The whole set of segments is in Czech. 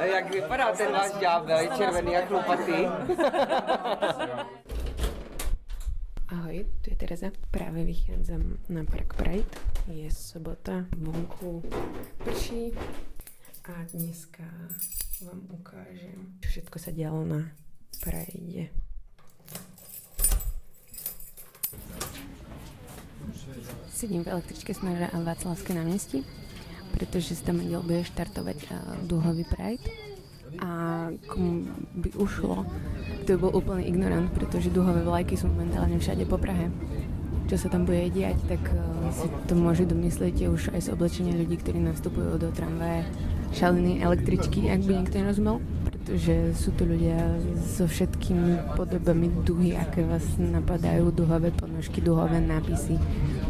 Jak vypadá ten váš ďábel? Je červený a chlupatý. Ahoj, tu je Tereza. Práve vychádzam na Park Pride. Je sobota, vonku prší a dneska vám ukážem, čo všetko sa dialo na Pride. Sedím v električke smeru na Václavské náměstí, protože se tam neděl bude štartovat uh, duhový Pride a komu by ušlo, to by bol úplný ignorant, pretože duhové vlajky sú momentálne všade po Prahe. Čo sa tam bude diať, tak uh, si to môže domyslieť už aj z oblečenia ľudí, ktorí nastupujú do tramvaje. Šalené električky, ak by niekto nerozumel, pretože sú to ľudia so všetkými podobami duhy, aké vás napadajú, duhové ponožky, duhové nápisy,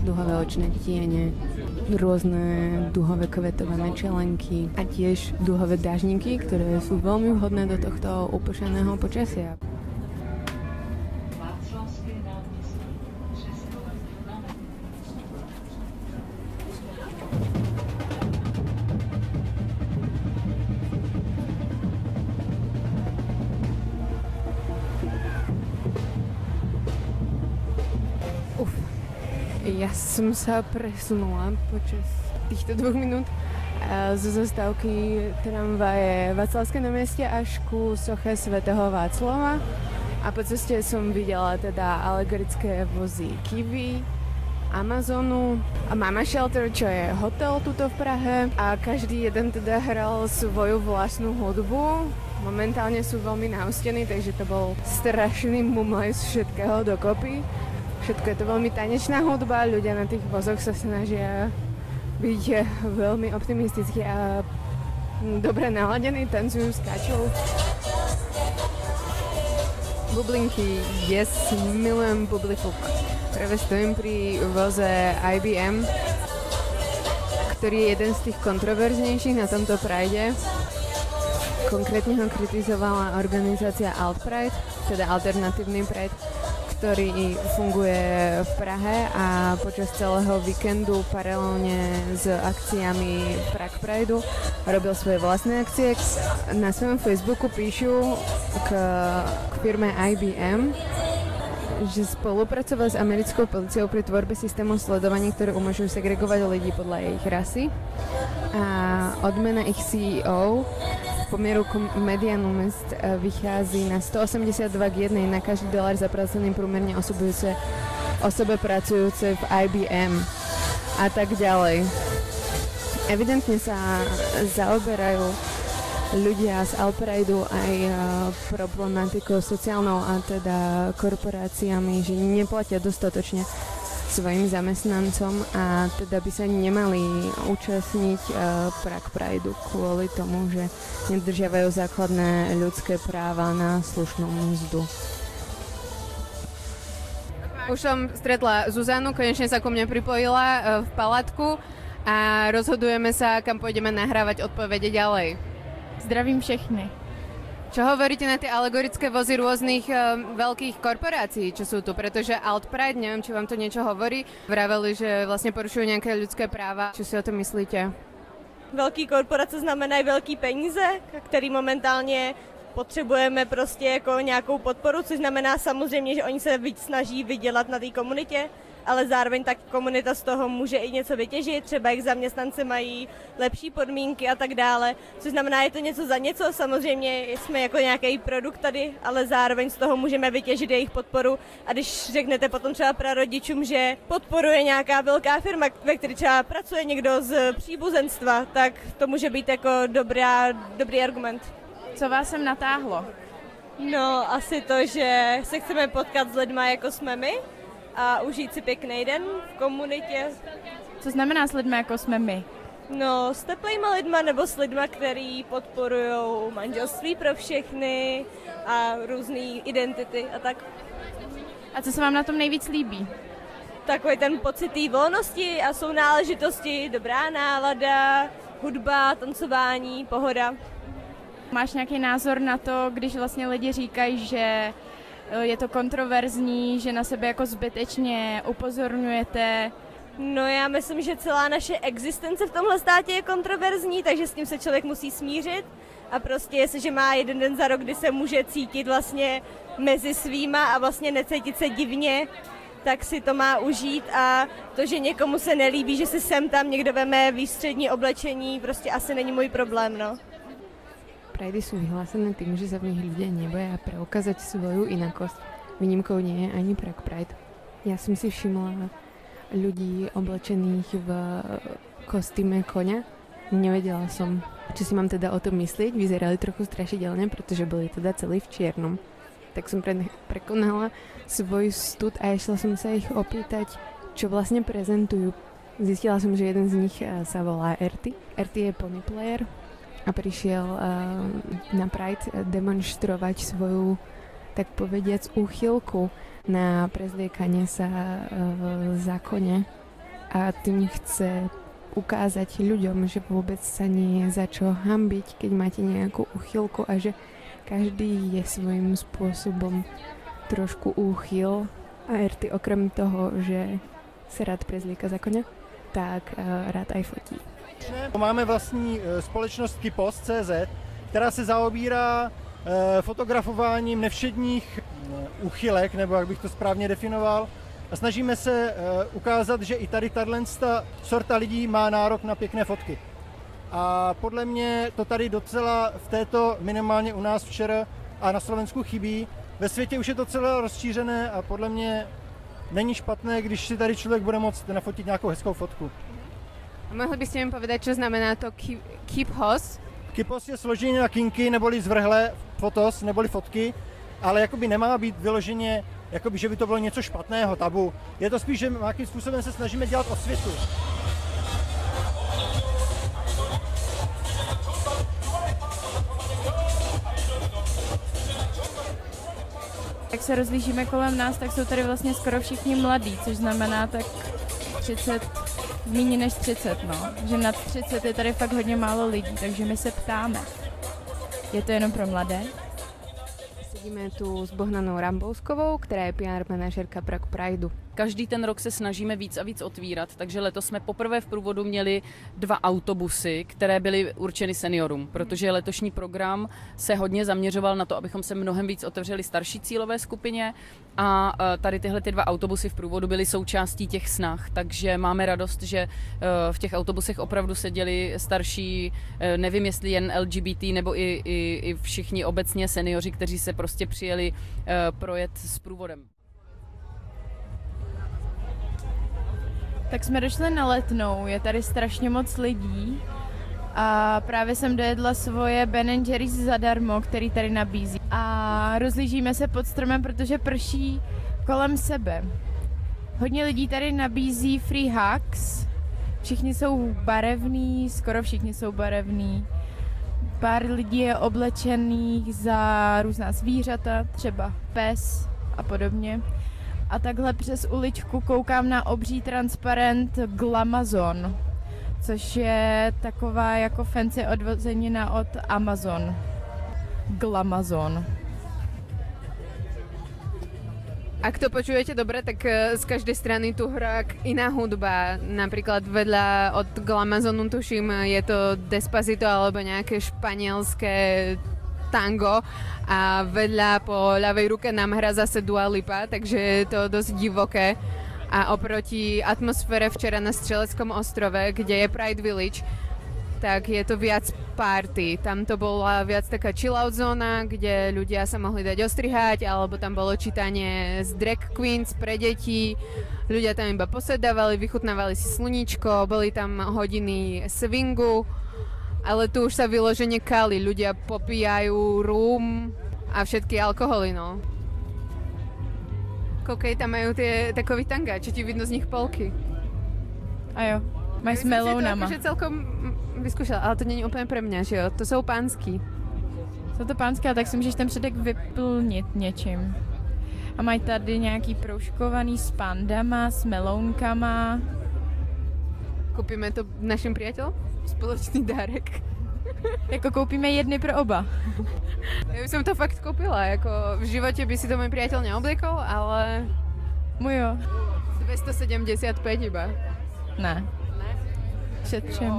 duhové očné tiene, rôzne duhové kvetované čelenky a tiež duhové dážniky, ktoré sú veľmi vhodné do tohto upošeného počasia. Ja som sa presunula počas týchto dvoch minút eh, zo zastávky tramvaje Václavské námestie až ku soche svätého Václava. A po ceste som videla teda alegorické vozy Kiwi, Amazonu a Mama Shelter, čo je hotel tuto v Prahe. A každý jeden teda hral svoju vlastnú hudbu. Momentálne sú veľmi naustení, takže to bol strašný mumlej z všetkého dokopy. Všetko je to veľmi tanečná hudba, ľudia na tých vozoch sa snažia byť eh, veľmi optimistickí a hm, dobre naladení, tancujú, skáču. Bublinky, yes, milujem bublifuk. Práve stojím pri voze IBM, ktorý je jeden z tých kontroverznejších na tomto Pride. Konkrétne ho kritizovala organizácia Alt Pride, teda Alternatívny Pride, ktorý funguje v Prahe a počas celého víkendu paralelne s akciami Prague Prideu robil svoje vlastné akcie. Na svojom Facebooku píšu k, k firme IBM, že spolupracoval s americkou policiou pri tvorbe systému sledovaní, ktoré umožňujú segregovať ľudí podľa ich rasy. A odmena ich CEO poměru k medianu mest eh, vychází na 182 k 1 na každý dolar zaplacený průměrně osobujúce, osobe pracujúce v IBM a tak ďalej. Evidentne sa zaoberajú ľudia z Alprideu aj eh, problematikou sociálnou a teda korporáciami, že neplatia dostatočne svojim zamestnancom a teda by sa nemali účastniť uh, Prague Prideu kvôli tomu, že nedržiavajú základné ľudské práva na slušnú mzdu. Už som stretla Zuzanu, konečne sa ku mne pripojila uh, v palatku a rozhodujeme sa, kam pôjdeme nahrávať odpovede ďalej. Zdravím všechny. Čo hovoríte na tie alegorické vozy rôznych um, veľkých korporácií, čo sú tu? Pretože Alt Pride, neviem, či vám to niečo hovorí, vraveli, že vlastne porušujú nejaké ľudské práva. Čo si o tom myslíte? Velký korporace znamenají velký peníze, který momentálně potřebujeme prostě jako nějakou podporu, což znamená samozřejmě, že oni se víc snaží vydělat na té komunitě, ale zároveň tak komunita z toho může i něco vytěžit, třeba jejich zaměstnanci mají lepší podmínky a tak dále, což znamená, je to něco za něco, samozřejmě jsme jako nějaký produkt tady, ale zároveň z toho můžeme vytěžit jejich podporu a když řeknete potom třeba prarodičům, že podporuje nějaká velká firma, ve které třeba pracuje někdo z příbuzenstva, tak to může být jako dobrá, dobrý argument. Co vás sem natáhlo? No, asi to, že se chceme potkat s lidma, jako jsme my a užít si pěkný den v komunitě. Co znamená s lidmi, jako jsme my? No, s teplejma lidma nebo s lidma, který podporují manželství pro všechny a různé identity a tak. A co se vám na tom nejvíc líbí? Takový ten pocit té volnosti a jsou náležitosti, dobrá nálada, hudba, tancování, pohoda. Máš nějaký názor na to, když vlastně lidi říkají, že je to kontroverzní, že na sebe jako zbytečně upozorňujete? No já myslím, že celá naše existence v tomhle státě je kontroverzní, takže s tím se člověk musí smířit a prostě jestliže má jeden den za rok, kdy se může cítit vlastně mezi svýma a vlastně necítit se divně, tak si to má užít a to, že někomu se nelíbí, že si sem tam někdo veme výstřední oblečení, prostě asi není můj problém, no. Pridey sú vyhlásené tým, že sa v nich ľudia neboja preukázať svoju inakosť. Výnimkou nie je ani Prague Pride. Ja som si všimla ľudí oblečených v kostýme koňa. Nevedela som, čo si mám teda o tom myslieť. Vyzerali trochu strašidelne, pretože boli teda celí v čiernom. Tak som pre, prekonala svoj stud a išla som sa ich opýtať, čo vlastne prezentujú. Zistila som, že jeden z nich eh, sa volá Erty. Erty je pony player, a prišiel uh, na Pride demonstrovať svoju, tak povediac, úchylku na prezliekanie sa uh, v zákone a tým chce ukázať ľuďom, že vôbec sa nie je za čo hambiť, keď máte nejakú uchylku a že každý je svojím spôsobom trošku úchyl a Erty okrem toho, že se rád prezlieka za koně, tak rád aj fotí. Máme vlastní eh, společnost Kypos.cz, která se zaobírá eh, fotografováním nevšedních eh, úchylek, nebo jak bych to správně definoval. A snažíme se ukázat, že i tady tato sorta lidí má nárok na pěkné fotky. A podle mě to tady docela v této, minimálně u nás včera a na Slovensku chybí. Ve světě už je to celé rozšířené a podle mě není špatné, když si tady člověk bude moct nafotit nějakou hezkou fotku. Mohli byste mi povedať, čo znamená to keep, keep hos? Kypos je složený na kinky neboli zvrhlé fotos neboli fotky, ale jakoby nemá být vyloženě, jakoby, že by to bylo něco špatného, tabu. Je to spíš, že nějakým způsobem se snažíme dělat osvětu. Jak se rozlížíme kolem nás, tak jsou tady vlastně skoro všichni mladí, což znamená tak 30 méně než 30, no. Že nad 30 je tady fakt hodně málo lidí, takže my se ptáme. Je to jenom pro mladé? Sedíme tu s Bohnanou Rambouskovou, která je PR manažerka Prague Prideu. Každý ten rok se snažíme víc a víc otvírat, takže letos jsme poprvé v průvodu měli dva autobusy, které byly určeny seniorům, protože letošní program se hodně zaměřoval na to, abychom se mnohem víc otevřeli starší cílové skupině a e, tady tyhle ty dva autobusy v průvodu byly součástí těch snah, takže máme radost, že e, v těch autobusech opravdu seděli starší, e, nevím jestli jen LGBT nebo i, i, i všichni obecně seniori, kteří se prostě přijeli projet s průvodem. Tak jsme došli na letnou, je tady strašně moc lidí a právě jsem dojedla svoje Ben Jerry's zadarmo, který tady nabízí. A rozlížíme se pod stromem, protože prší kolem sebe. Hodně lidí tady nabízí free hugs, všichni jsou barevní, skoro všichni jsou barevní. Pár lidí je oblečených za různá zvířata, třeba pes a podobně a takhle přes uličku koukám na obří transparent Glamazon, což je taková jako fancy odvozenina od Amazon. Glamazon. Ak to počujete dobre, tak eh, z každej strany tu hrá iná hudba. Napríklad vedľa od Glamazonu tuším je to Despacito alebo nejaké španielské tango a vedľa po ľavej ruke nám hra zase Dua Lipa, takže je to dosť divoké. A oproti atmosfére včera na Střeleckom ostrove, kde je Pride Village, tak je to viac party. Tam to bola viac taká chillout zóna, kde ľudia sa mohli dať ostrihať, alebo tam bolo čítanie z drag queens pre deti. Ľudia tam iba posedávali, vychutnávali si sluníčko, boli tam hodiny swingu ale tu už sa vyložene kali, ľudia popíjajú rum a všetky alkoholy, no. Koukej, tam majú tie takový tanga, čo ti vidno z nich polky. A jo, mají s melounama. Ja celkom vyskúšala, ale to není úplně pre mňa, že jo? To jsou pánský. Jsou to pánské, tak si můžeš ten předek vyplnit něčím. A mají tady nějaký proužkovaný s pandama, s melounkama. Kupíme to našim priateľom? společný dárek. jako koupíme jedny pro oba. Já bych to fakt koupila, jako v životě by si to můj přítel neoblekol, ale... Můj jo. 275 iba. Ne. Ne? Šetřím.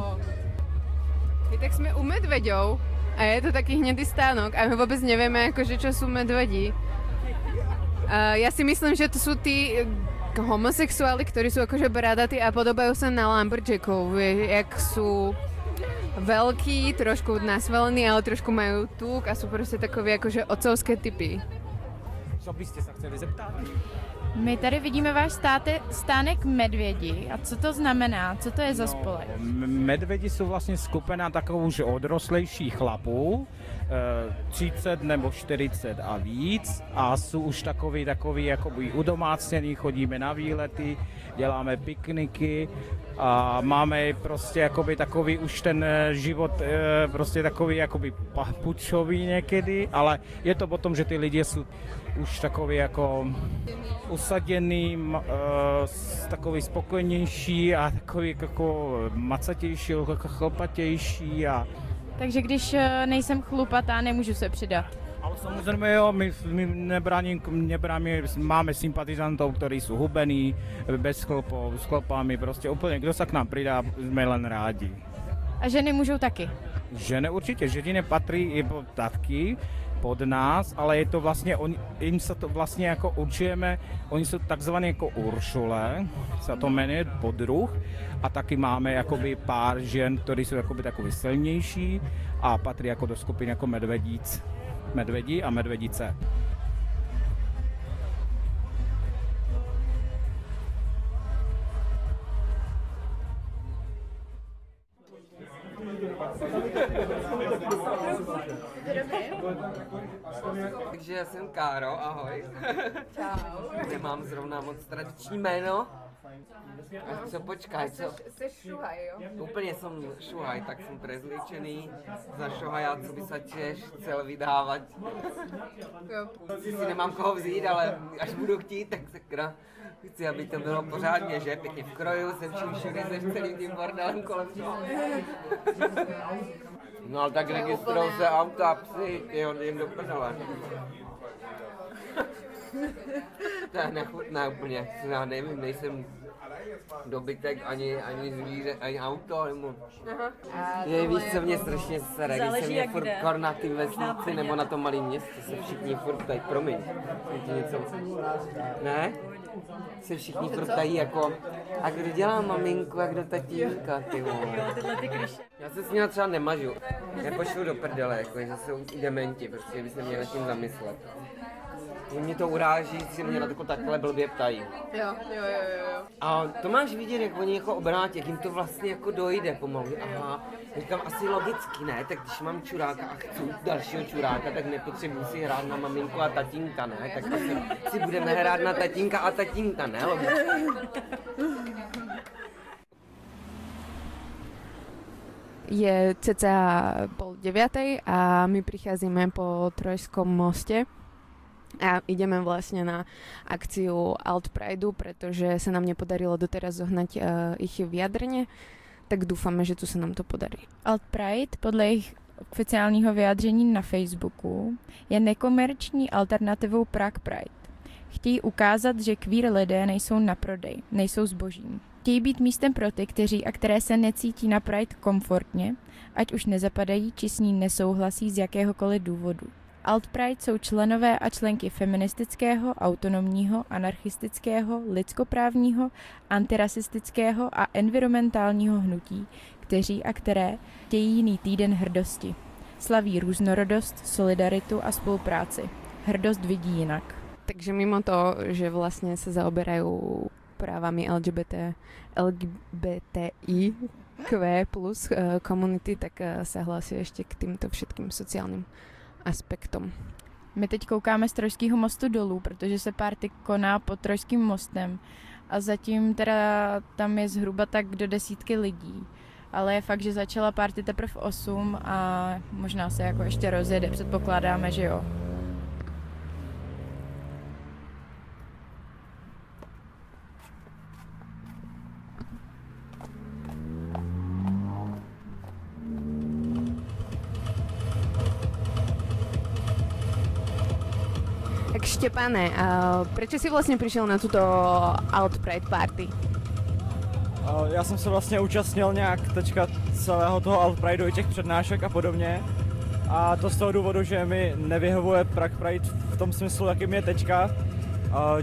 I tak jsme u medveďov a je to taký hnedý stánok a my vôbec nevieme, akože, čo sú medvedi. Uh, ja si myslím, že to tí eh, homosexuáli, ktorí sú akože bradatí a podobajú sa na lumberjackov, vieš, jak sú veľkí, trošku nasvalení, ale trošku majú tuk a sú proste takový akože otcovské typy. Co byste se chtěli zeptat? My tady vidíme váš státe, stánek medvědi. A co to znamená? Co to je za spolek? m- Medvědi jsou vlastně skupina takovou už odrostlejších chlapů, 30 nebo 40 a víc a jsou už takový, takový jakoby udomácněný, chodíme na výlety, děláme pikniky a máme prostě jakoby takový už ten eh, život eh, prostě takový jakoby papučový někdy, ale je to o tom, že ty lidi jsou už takový jako usaděný, eh, takový spokojnější a takový jako macatější, jako chlpatější a Takže když eh, nejsem chlupatá, nemůžu se přidat. ale samozřejmě jo, my, my nebrání, nebrání, máme sympatizantů, kteří jsou hubený, bez chlpů, s chlpami, prostě úplně, kdo se k nám přidá, jsme len rádi. A ženy můžou taky. Ženy určitě, ženy patří i po- taky pod nás, ale je to vlastně, on, jim se to vlastně jako určujeme, oni jsou takzvané jako Uršule, se to jmenuje podruh, a taky máme jakoby pár žen, které jsou jakoby takový silnější a patří jako do skupiny jako medvedíc, medvedí a medvedice. Takže já jsem Káro, ahoj. Čau. Nemám zrovna moc tradiční jméno. A co počkaj, co? Jsi šuhaj, jo? Úplně jsem šuhaj, tak jsem prezličený za šuhaja, co by se Češ chcel vydávat. Si nemám koho vzít, ale až budu chtít, tak sakra. Chci, aby to bylo pořádně, že? Pěkně v kroju, se vším všude, se celým tím bordelem kolem. No ale tak registrují se auta, psy, ty jim do prdele. To je nechutné úplně, já nevím, nejsem dobytek, ani, ani zvíře, ani auto, nebo... Je, víš, co mě strašně sere, když se mě furt kor na ty vesnici nebo na tom malém městě, se všichni furt tady, promiň, ti něco... Ne? Se všichni furt tady jako, a kdo dělá maminku, a kdo tatínka, ty vole. Já se s nimi třeba nemažu. Nepošlu do prdele, jako, že jsou i dementi, prostě by se měli tím zamyslet. Že mě to uráží, si mě na to takhle blbě ptají. Jo, jo, jo, jo. A to máš vidět, jak oni jako obrátí, jak jim to vlastně jako dojde pomalu. Aha, říkám asi logicky, ne? Tak když mám čuráka a chci dalšího čuráka, tak nepotřebuji si hrát na maminku a tatínka, ne? Tak asi si budeme hrát na tatínka a tatínka, ne? Logicky. Je cca pol deviatej a my prichádzame po Trojskom moste a ideme vlastne na akciu Alt Prideu, pretože sa nám nepodarilo doteraz zohnať uh, ich vyjadrenie, tak dúfame, že tu sa nám to podarí. Alt Pride podle jejich oficiálního vyjádření na Facebooku je nekomerční alternativou Prague Pride. Chtějí ukázat, že queer lidé nejsou na prodej, nejsou zbožím. Chtějí být místem pro ty, kteří a které se necítí na Pride komfortně, ať už nezapadají či s ní nesouhlasí z jakéhokoliv důvodu. Alt Pride jsou členové a členky feministického, autonomního, anarchistického, lidskoprávního, antirasistického a environmentálního hnutí, kteří a které chtějí jiný týden hrdosti. Slaví různorodost, solidaritu a spolupráci. Hrdost vidí jinak. Takže mimo to, že vlastne sa zaoberajú právami LGBT, LGBTIQ plus eh, komunity, tak eh, sa hlási ešte k týmto všetkým sociálnym aspektom. My teď koukáme z Trojského mostu dolů, protože se party koná pod Trojským mostem a zatím teda tam je zhruba tak do desítky lidí. Ale je fakt, že začala party teprve 8 a možná se jako ještě rozjede, předpokládáme, že jo. Štepane, uh, prečo si vlastne prišiel na túto Alt Pride party? Já jsem se vlastně účastnil nějak teďka celého toho Alt Prideu i těch přednášek a podobně. A to z toho důvodu, že mi nevyhovuje Prague Pride v tom smyslu, jakým je teďka.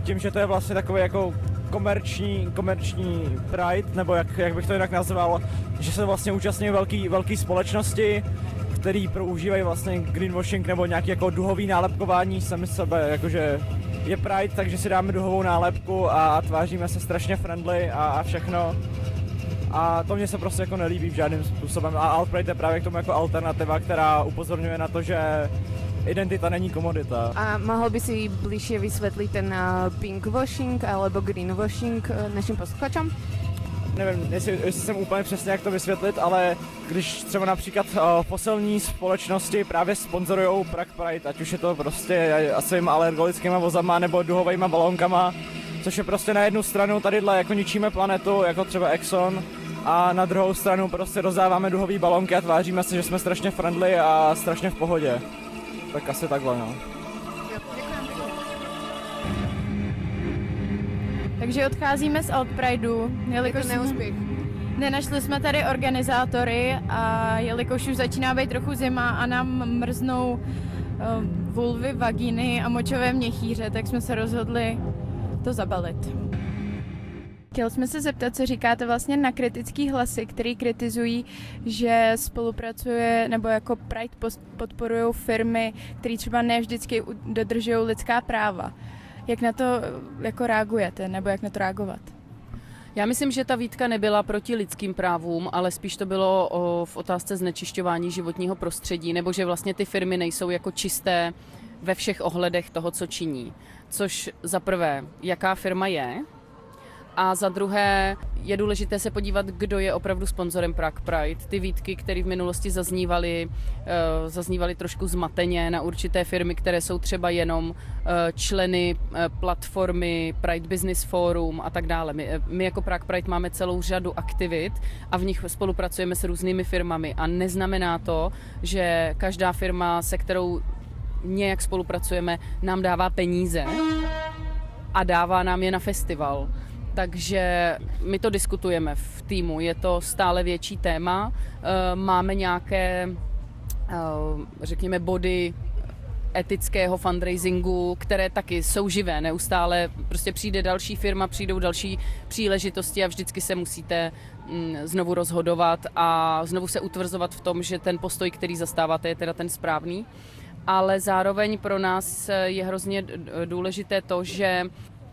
Tím, že to je vlastně takový jako komerční, komerční Pride, nebo jak, jak bych to jinak nazval, že se vlastně účastní velký, velký společnosti, který používají vlastně greenwashing nebo nějaký jako duhový nálepkování sami sebe, jakože je Pride, takže si dáme duhovou nálepku a tváříme se strašně friendly a, a všechno. A to mě se prostě jako nelíbí v žádným způsobem. A Alt-Pride je právě k tomu jako alternativa, která upozorňuje na to, že identita není komodita. A mohl by si bližšie vysvětlit ten eh, pinkwashing alebo greenwashing eh, našim posluchačům? Nevím, jestli, jestli jsem úplně přesně jak to vysvětlit, ale když třeba například uh, fosilní společnosti právě sponzorují Prague Pride, ať už je to prostě svýma alergolickýma vozama nebo duhovými balónkama, což je prostě na jednu stranu tadyhle jako ničíme planetu, jako třeba Exxon, a na druhou stranu prostě rozdáváme duhové balonky a tváříme se, že jsme strašně friendly a strašně v pohodě. Tak asi takhle, no. Takže odcházíme z Alt Prideu, jelikož je to neúspěch. Nenašli jsme tady organizátory a jelikož už začíná být trochu zima a nám mrznou uh, vulvy, vagíny a močové měchýře, tak jsme se rozhodli to zabalit. Chtěl jsme se zeptat, co říkáte vlastně na kritický hlasy, který kritizují, že spolupracuje nebo jako Pride podporují firmy, které třeba ne vždycky dodržují lidská práva. Jak na to jako reagujete, nebo jak na to reagovat? Já myslím, že ta výtka nebyla proti lidským právům, ale spíš to bylo o, v otázce znečišťování životního prostředí, nebo že vlastně ty firmy nejsou jako čisté ve všech ohledech toho, co činí. Což za prvé, jaká firma je, a za druhé je důležité se podívat, kdo je opravdu sponzorem Prague Pride. Ty výtky, které v minulosti zaznívaly, eh, zaznívaly trošku zmateně na určité firmy, které jsou třeba jenom eh, členy eh, platformy Pride Business Forum a tak dále. My, my jako Prague Pride máme celou řadu aktivit a v nich spolupracujeme s různými firmami a neznamená to, že každá firma, se kterou nějak spolupracujeme, nám dává peníze a dává nám je na festival takže my to diskutujeme v týmu, je to stále větší téma. Eh, máme nějaké, eh, řekněme, body etického fundraisingu, které taky jsou živé neustále. Prostě přijde další firma, přijdou další příležitosti a vždycky se musíte mm, znovu rozhodovat a znovu se utvrzovat v tom, že ten postoj, který zastáváte, je teda ten správný. Ale zároveň pro nás je hrozně důležité to, že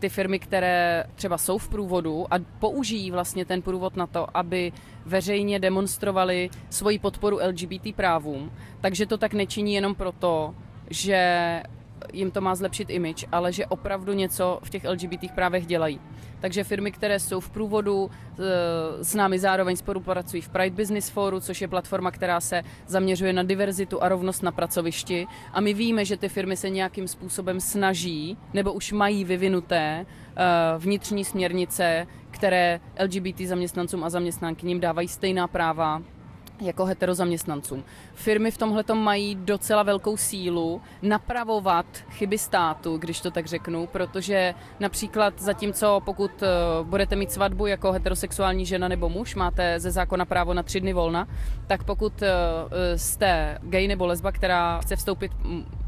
ty firmy, které třeba jsou v průvodu a použijí vlastně ten průvod na to, aby veřejně demonstrovali svoji podporu LGBT právům, takže to tak nečiní jenom proto, že jim to má zlepšit image, ale že opravdu něco v těch LGBT právech dělají. Takže firmy, které jsou v průvodu, e, s námi zároveň spolupracují v Pride Business Foru, což je platforma, která se zaměřuje na diverzitu a rovnost na pracovišti. A my víme, že ty firmy se nějakým způsobem snaží, nebo už mají vyvinuté e, vnitřní směrnice, které LGBT zaměstnancům a zaměstnankyním dávají stejná práva jako heterozaměstnancům. Firmy v tomhle mají docela velkou sílu napravovat chyby státu, když to tak řeknu, protože například zatímco pokud eh, budete mít svatbu jako heterosexuální žena nebo muž, máte ze zákona právo na tři dny volna, tak pokud eh, jste gay nebo lesba, která chce vstoupit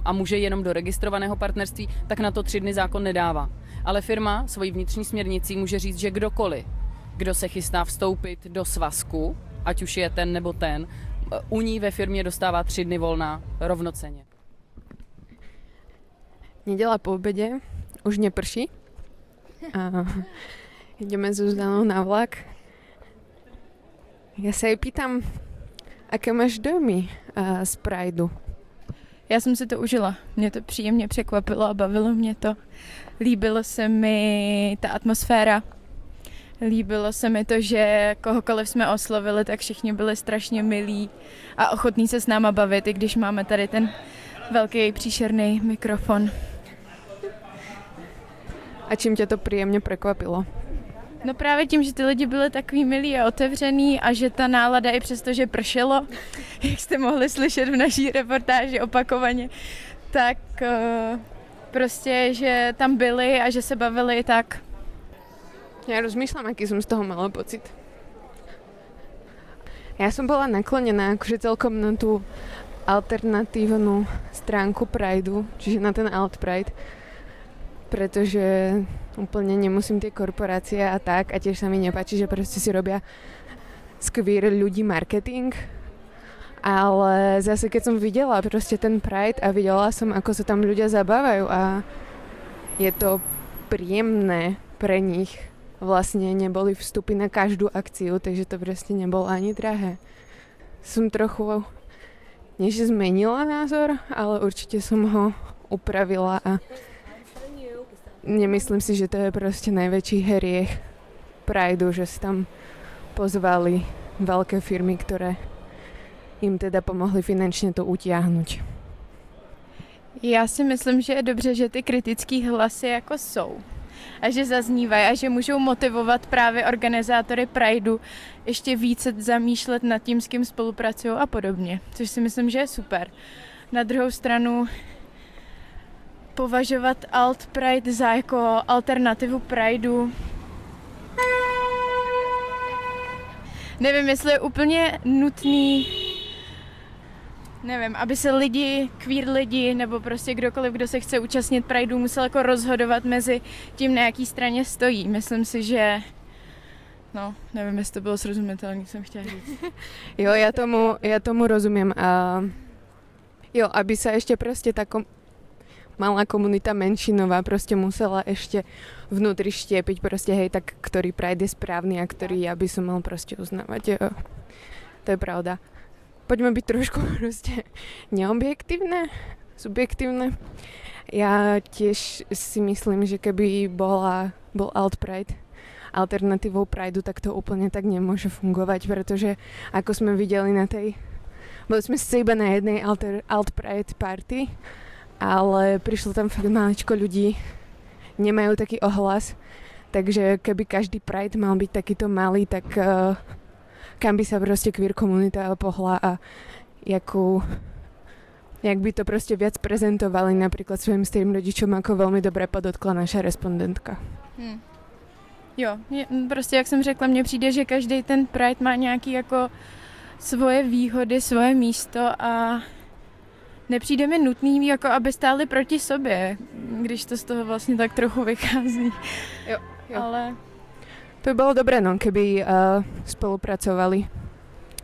a může jenom do registrovaného partnerství, tak na to tři dny zákon nedává. Ale firma svojí vnitřní směrnicí může říct, že kdokoliv, kdo se chystá vstoupit do svazku, ať už je ten nebo ten, u ní ve firmě dostává tři dny volna rovnoceně. Neděla po obědě, už neprší. A jdeme s Zuzdanou na vlak. Já se jej pýtam, aké máš dojmy z Prideu? Já jsem si to užila. Mě to příjemně překvapilo a bavilo mě to. Líbilo se mi ta atmosféra, Líbilo se mi to, že kohokoliv jsme oslovili, tak všichni byli strašně milí a ochotní se s náma bavit, i když máme tady ten velký příšerný mikrofon. A čím tě to příjemně překvapilo? No právě tím, že ty lidi byli takový milí a otevřený a že ta nálada i přesto, že pršelo, jak jste mohli slyšet v naší reportáži opakovaně, tak uh, prostě, že tam byli a že se bavili tak ja rozmýšľam, aký som z toho mala pocit. Ja som bola naklonená akože celkom na tú alternatívnu stránku Prideu, čiže na ten Alt Pride, pretože úplne nemusím tie korporácie a tak a tiež sa mi nepáči, že proste si robia skvír ľudí marketing, ale zase keď som videla proste ten Pride a videla som, ako sa tam ľudia zabávajú a je to príjemné pre nich. Vlastne neboli vstupy na každú akciu, takže to proste nebolo ani drahé. Som trochu, než zmenila názor, ale určite som ho upravila a nemyslím si, že to je proste najväčší heriech Prideu, že si tam pozvali veľké firmy, ktoré im teda pomohli finančně to utiahnuť. Já si myslím, že je dobře, že ty kritické hlasy jako jsou a že zaznívají a že můžou motivovat právě organizátory Prideu ještě více zamýšlet nad tím, s kým spolupracují a podobně, což si myslím, že je super. Na druhou stranu považovat Alt Pride za jako alternativu Prideu nevím, jestli je úplně nutný nevím, aby se lidi, queer lidi, nebo prostě kdokoliv, kdo se chce účastnit Prideu, musel jako rozhodovat mezi tím, na jaký straně stojí. Myslím si, že No, nevím, jestli to bylo srozumitelné, jsem chtěla říct. jo, já tomu, já tomu rozumím. A jo, aby se ještě prostě ta kom- malá komunita menšinová prostě musela ještě vnútri štiepiť prostě hej, tak ktorý Pride je správny a ktorý ja by som mal prostě uznávať. Jo. To je pravda poďme byť trošku proste neobjektívne, subjektívne. Ja tiež si myslím, že keby bola, bol Alt Pride alternatívou Prideu, tak to úplne tak nemôže fungovať, pretože ako sme videli na tej... Boli sme si iba na jednej alter, Alt Pride party, ale prišlo tam fakt maličko ľudí, nemajú taký ohlas, takže keby každý Pride mal byť takýto malý, tak uh, kam by sa proste queer komunita pohla a jakú jak by to prostě viac prezentovali například svým starým rodičům, jako velmi dobré podotkla naša respondentka. Hmm. Jo, je, prostě jak jsem řekla, mně přijde, že každý ten Pride má nějaký jako svoje výhody, svoje místo a nepřijde mi nutný, jako aby stáli proti sobě, když to z toho vlastně tak trochu vychází. Jo, jo. Ale to by bolo dobré, no, keby uh, spolupracovali.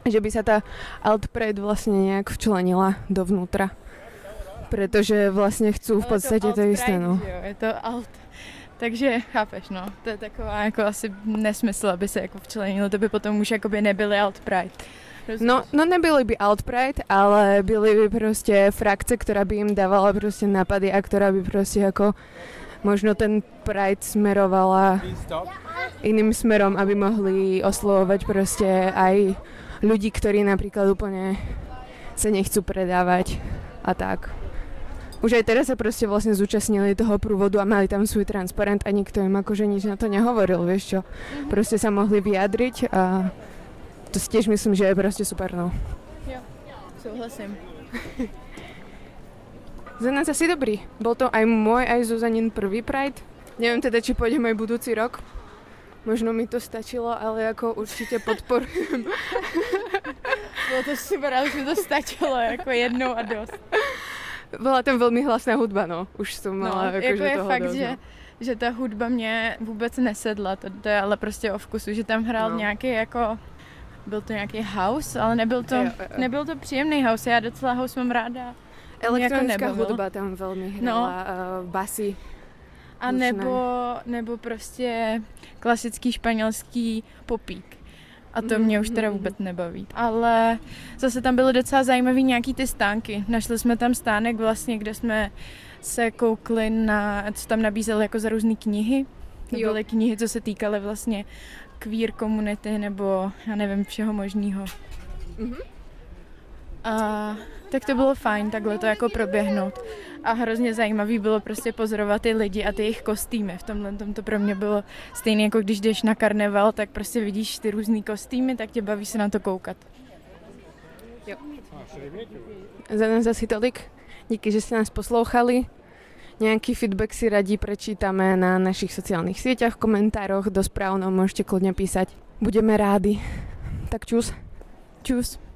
Že by sa tá Altpred vlastne nejak včlenila dovnútra. Protože vlastně chcú v podstatě to, to isté, no. Jo, je to alt. Takže chápeš, no, to je taková jako asi nesmysl, aby se jako včlenilo, to by potom už jakoby nebyly alt pride. No, no nebyly by alt pride, ale byly by prostě frakce, která by jim dávala prostě napady a která by prostě jako možno ten pride smerovala iným smerom, aby mohli oslovovať proste aj ľudí, ktorí napríklad úplne sa nechcú predávať a tak. Už aj teraz sa proste vlastne zúčastnili toho prúvodu a mali tam svoj transparent a nikto im akože nič na to nehovoril, vieš čo. Proste sa mohli vyjadriť a to si tiež myslím, že je proste super, no. Jo, souhlasím. Za nás asi dobrý. Bol to aj môj, aj Zuzanin prvý Pride. Neviem teda, či pôjdem aj budúci rok. Možno mi to stačilo, ale jako určitě podporujem. Bylo to super, ale už mi to stačilo jako jednou a dost. Byla tam velmi hlasná hudba, no. Už jsem mala no, jako, jako je toho fakt, dost, že, no. že ta hudba mě vůbec nesedla, to, to je ale prostě o vkusu, že tam hrál no. nějaký jako byl to nějaký house, ale nebyl to, jo, jo. nebyl to příjemný house, já docela house mám ráda. Elektronická hudba tam velmi hrála, no. uh, basy. A nebo, nebo prostě klasický španělský popík. A to mě už teda mm-hmm. vůbec nebaví. Ale zase tam byly docela zajímavé nějaký ty stánky. Našli jsme tam stánek vlastně, kde jsme se koukli na, co tam nabízeli jako za různé knihy. To byly knihy, co se týkaly vlastně queer komunity nebo já nevím, všeho možného. Mm-hmm. A tak to bylo fajn takhle to jako proběhnout. A hrozně zajímavý bylo prostě pozorovat ty lidi a ty jejich kostýmy. V tomhle tom to pro mě bylo stejné jako když jdeš na karneval, tak prostě vidíš ty různé kostýmy, tak tě baví se na to koukat. Jo. Za nás asi tolik. Díky, že jste nás poslouchali. Nějaký feedback si radí prečítame na našich sociálních sieťach, komentároch, do správ nám můžete klidně písať. Budeme rádi. Tak čus. Čus.